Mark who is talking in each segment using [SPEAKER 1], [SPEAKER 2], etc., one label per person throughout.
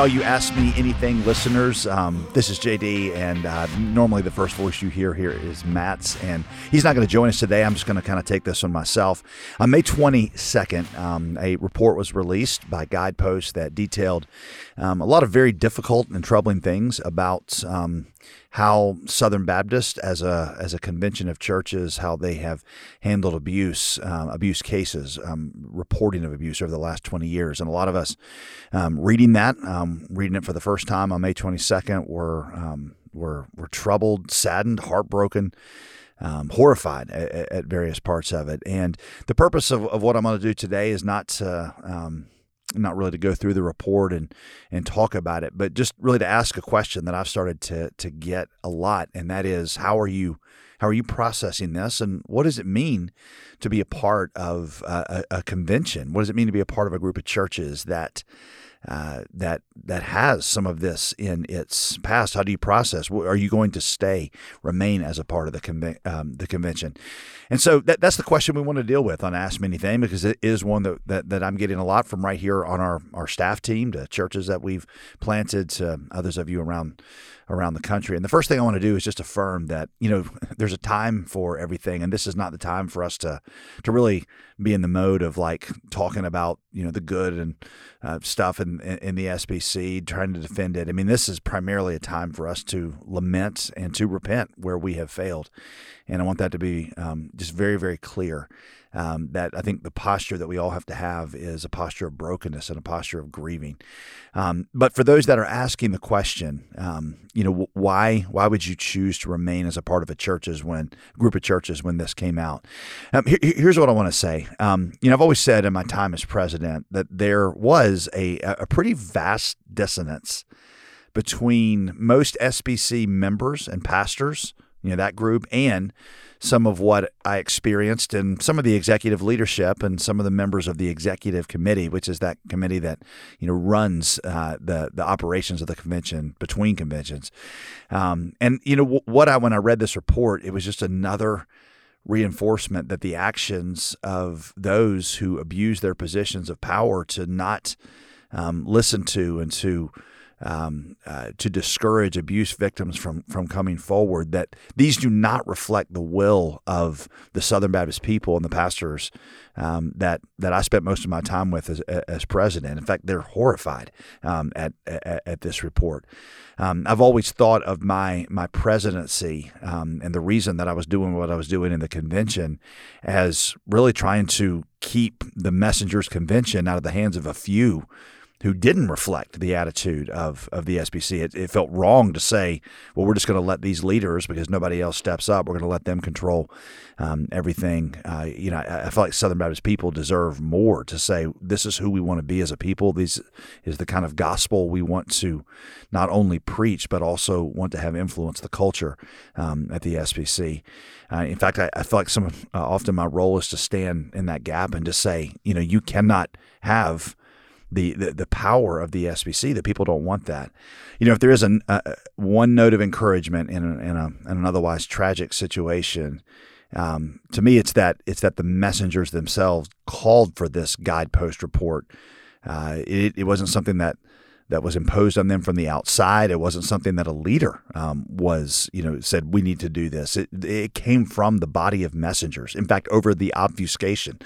[SPEAKER 1] All you Ask Me Anything listeners, um, this is JD, and uh, normally the first voice you hear here is Matt's, and he's not going to join us today. I'm just going to kind of take this one myself. On May 22nd, um, a report was released by Guidepost that detailed um, a lot of very difficult and troubling things about um, how Southern Baptist, as a as a convention of churches, how they have handled abuse, um, abuse cases, um, reporting of abuse over the last 20 years, and a lot of us um, reading that, um, reading it for the first time on May 22nd, were um, were were troubled, saddened, heartbroken. Um, horrified at, at, various parts of it. And the purpose of, of what I'm going to do today is not to, um, not really to go through the report and and talk about it, but just really to ask a question that I've started to to get a lot, and that is, how are you how are you processing this, and what does it mean to be a part of a, a convention? What does it mean to be a part of a group of churches that uh, that that has some of this in its past. How do you process? Are you going to stay, remain as a part of the um, the convention? And so that, that's the question we want to deal with on Ask Me Anything because it is one that, that, that I'm getting a lot from right here on our, our staff team to churches that we've planted to others of you around around the country. And the first thing I want to do is just affirm that, you know, there's a time for everything. And this is not the time for us to, to really be in the mode of like talking about, you know, the good and uh, stuff in, in the SBC, trying to defend it. I mean, this is primarily a time for us to lament and to repent where we have failed. And I want that to be um, just very, very clear um, that I think the posture that we all have to have is a posture of brokenness and a posture of grieving. Um, but for those that are asking the question, um, you know, why why would you choose to remain as a part of a churches when group of churches when this came out? Um, here, here's what I want to say. Um, you know, I've always said in my time as president that there was a a pretty vast dissonance between most SBC members and pastors, you know, that group and some of what I experienced and some of the executive leadership and some of the members of the executive committee, which is that committee that you know runs uh, the the operations of the convention between conventions. Um, and you know what I when I read this report, it was just another reinforcement that the actions of those who abuse their positions of power to not um, listen to and to um, uh, to discourage abuse victims from from coming forward. That these do not reflect the will of the Southern Baptist people and the pastors um, that that I spent most of my time with as, as president. In fact, they're horrified um, at, at, at this report. Um, I've always thought of my my presidency um, and the reason that I was doing what I was doing in the convention as really trying to keep the messengers convention out of the hands of a few who didn't reflect the attitude of, of the SBC. It, it felt wrong to say, well, we're just going to let these leaders, because nobody else steps up, we're going to let them control um, everything. Uh, you know, I, I, feel like Southern Baptist people deserve more to say, this is who we want to be as a people. This is the kind of gospel we want to not only preach, but also want to have influence the culture um, at the SBC. Uh, in fact, I, I, feel like some uh, often my role is to stand in that gap and to say, you know, you cannot have the, the, the power of the SBC that people don't want that. You know, if there is a, a one note of encouragement in, a, in, a, in an otherwise tragic situation, um, to me, it's that it's that the messengers themselves called for this guidepost report. Uh, it, it wasn't something that that was imposed on them from the outside. It wasn't something that a leader um, was, you know, said we need to do this. It, it came from the body of messengers. In fact, over the obfuscation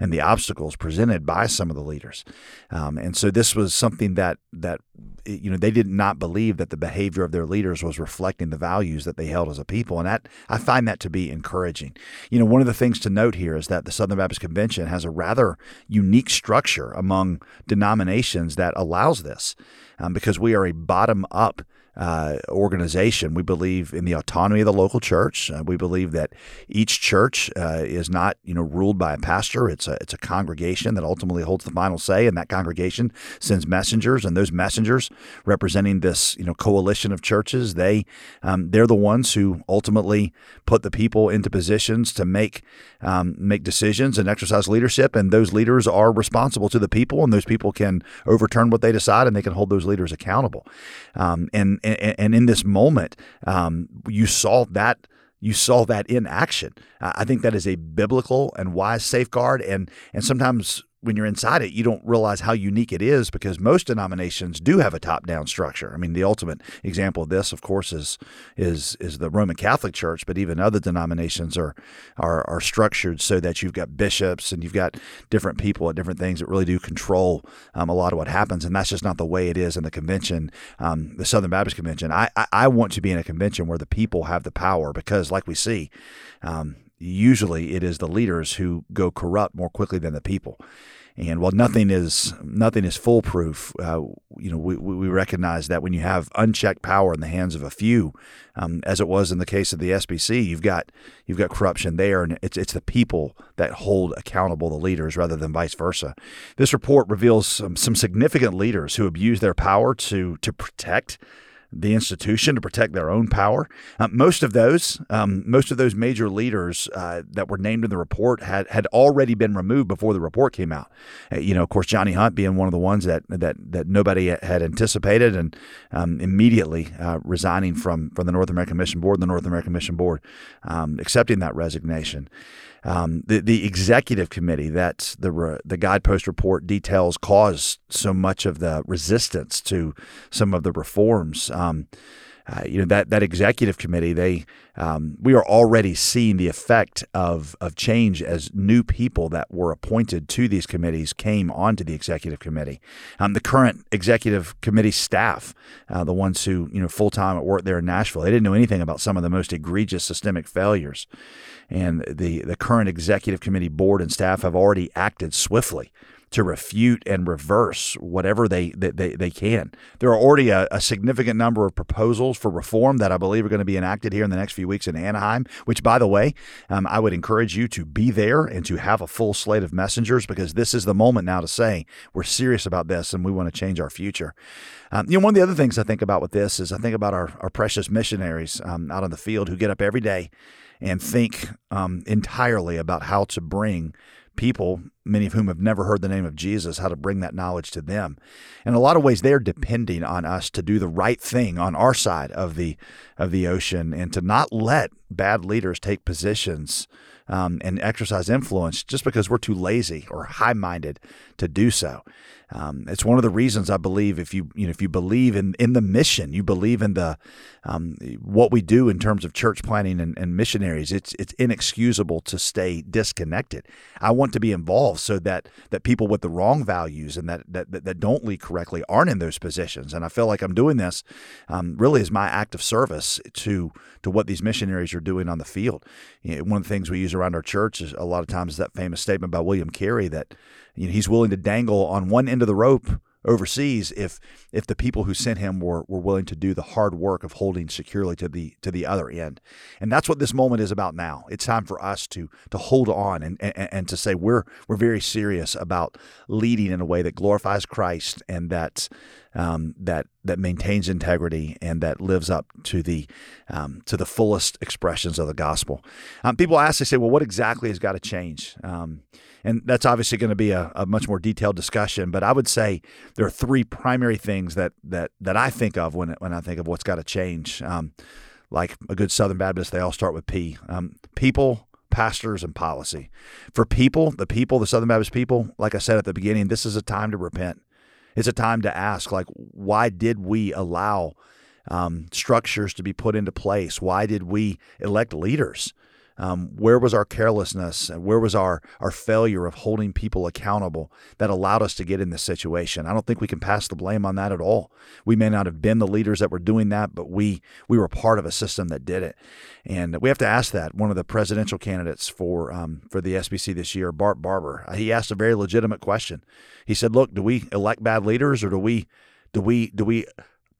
[SPEAKER 1] and the obstacles presented by some of the leaders, um, and so this was something that that you know they did not believe that the behavior of their leaders was reflecting the values that they held as a people, and that I find that to be encouraging. You know, one of the things to note here is that the Southern Baptist Convention has a rather unique structure among denominations that allows this um, because we are a bottom up uh, organization. We believe in the autonomy of the local church. Uh, we believe that each church uh, is not, you know, ruled by a pastor. It's a it's a congregation that ultimately holds the final say, and that congregation sends messengers, and those messengers representing this, you know, coalition of churches. They um, they're the ones who ultimately put the people into positions to make um, make decisions and exercise leadership, and those leaders are responsible to the people, and those people can overturn what they decide, and they can hold those leaders accountable. Um, and and, and in this moment, um, you saw that you saw that in action. I think that is a biblical and wise safeguard, and and sometimes when you're inside it, you don't realize how unique it is because most denominations do have a top-down structure. I mean, the ultimate example of this, of course, is is is the Roman Catholic Church, but even other denominations are are, are structured so that you've got bishops and you've got different people at different things that really do control um, a lot of what happens, and that's just not the way it is in the convention, um, the Southern Baptist Convention. I, I, I want to be in a convention where the people have the power because, like we see. Um, usually it is the leaders who go corrupt more quickly than the people. And while nothing is nothing is foolproof, uh, you know we, we recognize that when you have unchecked power in the hands of a few, um, as it was in the case of the SBC, you've got you've got corruption there, and it's it's the people that hold accountable the leaders rather than vice versa. This report reveals some, some significant leaders who abuse their power to to protect the institution to protect their own power. Uh, most of those, um, most of those major leaders uh, that were named in the report had had already been removed before the report came out. Uh, you know, of course, Johnny Hunt being one of the ones that that that nobody had anticipated, and um, immediately uh, resigning from from the North American Mission Board, the North American Mission Board um, accepting that resignation. Um, the the executive committee that the the guidepost report details caused so much of the resistance to some of the reforms. Um, uh, you know that that executive committee they um, we are already seeing the effect of of change as new people that were appointed to these committees came onto the executive committee. Um, the current executive committee staff, uh, the ones who you know full time at work there in Nashville, they didn't know anything about some of the most egregious systemic failures, and the the current executive committee board and staff have already acted swiftly to refute and reverse whatever they they, they, can. There are already a, a, significant number of proposals for reform that I believe are going to be enacted here in the next few weeks in Anaheim, which, by the way, um, I would encourage you to be there and to have a full slate of messengers because this is the moment now to say we're serious about this and we want to change our future. Um, you know, one of the other things I think about with this is I think about our, our precious missionaries um, out on the field who get up every day and think um, entirely about how to bring people, many of whom have never heard the name of Jesus, how to bring that knowledge to them. In a lot of ways, they're depending on us to do the right thing on our side of the of the ocean and to not let bad leaders take positions um, and exercise influence just because we're too lazy or high minded to do so. Um, it's one of the reasons I believe if you you know if you believe in in the mission, you believe in the um, what we do in terms of church planting and, and, missionaries. It's it's inexcusable to stay disconnected. I want to be involved so that that people with the wrong values and that that that, that don't lead correctly aren't in those positions. And I feel like I'm doing this um, really as my act of service to to what these missionaries are doing on the field. You know, one of the things we use around our church is a lot of times that famous statement by William Carey that you know, he's willing to dangle on one end of the rope overseas if if the people who sent him were, were willing to do the hard work of holding securely to the to the other end and that's what this moment is about now it's time for us to to hold on and and, and to say we're we're very serious about leading in a way that glorifies Christ and that um, that that maintains integrity and that lives up to the um, to the fullest expressions of the gospel. Um, people ask, they say, "Well, what exactly has got to change?" Um, and that's obviously going to be a, a, much more detailed discussion. But I would say there are three primary things that that that I think of when when I think of what's got to change. Um, like a good Southern Baptist, they all start with P. Um, people, pastors, and policy. For people, the people, the Southern Baptist people, like I said at the beginning, this is a time to repent. It's a time to ask, like, why did we allow um, structures to be put into place? Why did we elect leaders? Um, where was our carelessness and where was our, our failure of holding people accountable that allowed us to get in this situation? I don't think we can pass the blame on that at all. We may not have been the leaders that were doing that, but we we were part of a system that did it, and we have to ask that. One of the presidential candidates for um, for the SBC this year, Bart Barber, he asked a very legitimate question. He said, "Look, do we elect bad leaders, or do we do we do we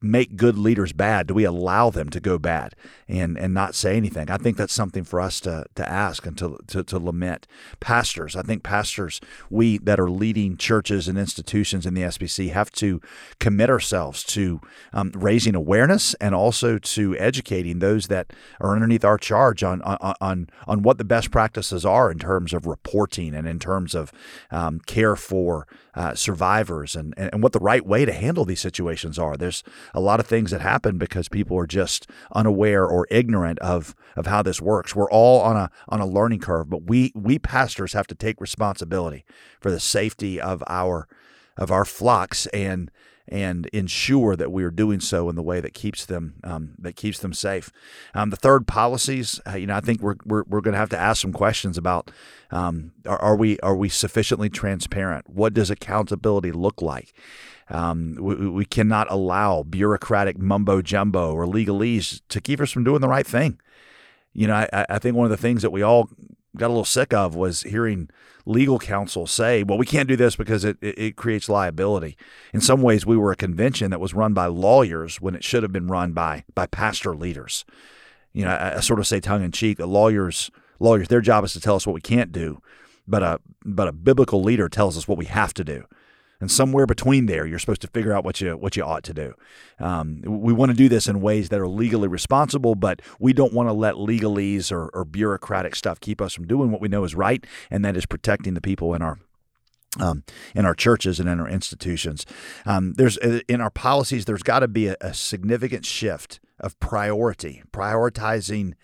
[SPEAKER 1] make good leaders bad? Do we allow them to go bad and, and not say anything? I think that's something for us to, to ask and to, to, to lament. Pastors, I think pastors, we that are leading churches and institutions in the SBC have to commit ourselves to um, raising awareness and also to educating those that are underneath our charge on, on, on, what the best practices are in terms of reporting and in terms of um, care for uh, survivors and, and what the right way to handle these situations are. There's a lot of things that happen because people are just unaware or ignorant of of how this works. We're all on a on a learning curve, but we we pastors have to take responsibility for the safety of our of our flocks and and ensure that we are doing so in the way that keeps them um, that keeps them safe. Um, the third policies, uh, you know, I think we're we're, we're going to have to ask some questions about um, are, are, we are we sufficiently transparent? What does accountability look like? Um, we, we, cannot allow bureaucratic mumbo jumbo or legalese to keep us from doing the right thing. You know, I, I think one of the things that we all got a little sick of was hearing legal counsel say, well, we can't do this because it, it, it, creates liability. In some ways, we were a convention that was run by lawyers when it should have been run by by pastor leaders. You know, I, I sort of say tongue in cheek that lawyers lawyers their job is to tell us what we can't do, but a but a biblical leader tells us what we have to do and somewhere between there, you're supposed to figure out what you what you ought to do. Um, we want to do this in ways that are legally responsible, but we don't want to let legalese or, or bureaucratic stuff keep us from doing what we know is right, and that is protecting the people in our um, in our churches and in our institutions. Um, there's uh, in our policies, there's got to be a, a, significant shift of priority, prioritizing,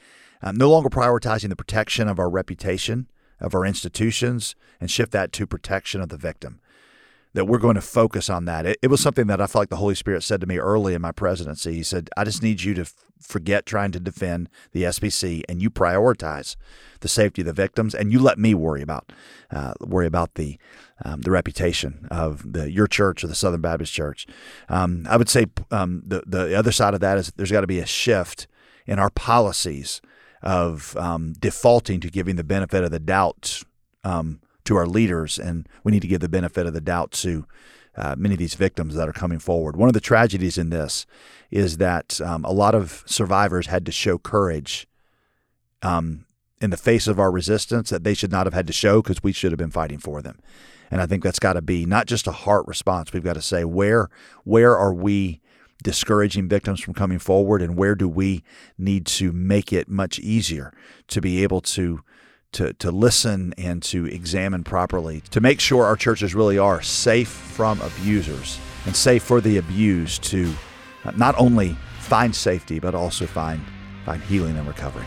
[SPEAKER 1] um, no longer prioritizing the protection of our reputation, of our institutions, and shift that to protection of the victim that we're going to focus on that. It, it, was something that I felt like the Holy Spirit said to me early in my presidency. He said, I just need you to f- forget trying to defend the SBC and you prioritize the safety of the victims and you let me worry about uh, worry about the um, the reputation of the your church or the Southern Baptist Church. Um, I would say um, the the other side of that is there's got to be a shift in our policies of um, defaulting to giving the benefit of the doubt um, to our leaders, and we need to give the benefit of the doubt to uh, many of these victims that are coming forward. One of the tragedies in this is that um, a lot of survivors had to show courage um, in the face of our resistance that they should not have had to show because we should have been fighting for them. And I think that's got to be not just a heart response. We've got to say where where are we discouraging victims from coming forward, and where do we need to make it much easier to be able to to, to listen and to examine properly to make sure our churches really are safe from abusers and safe for the abused to not only find safety but also find find healing and recovery.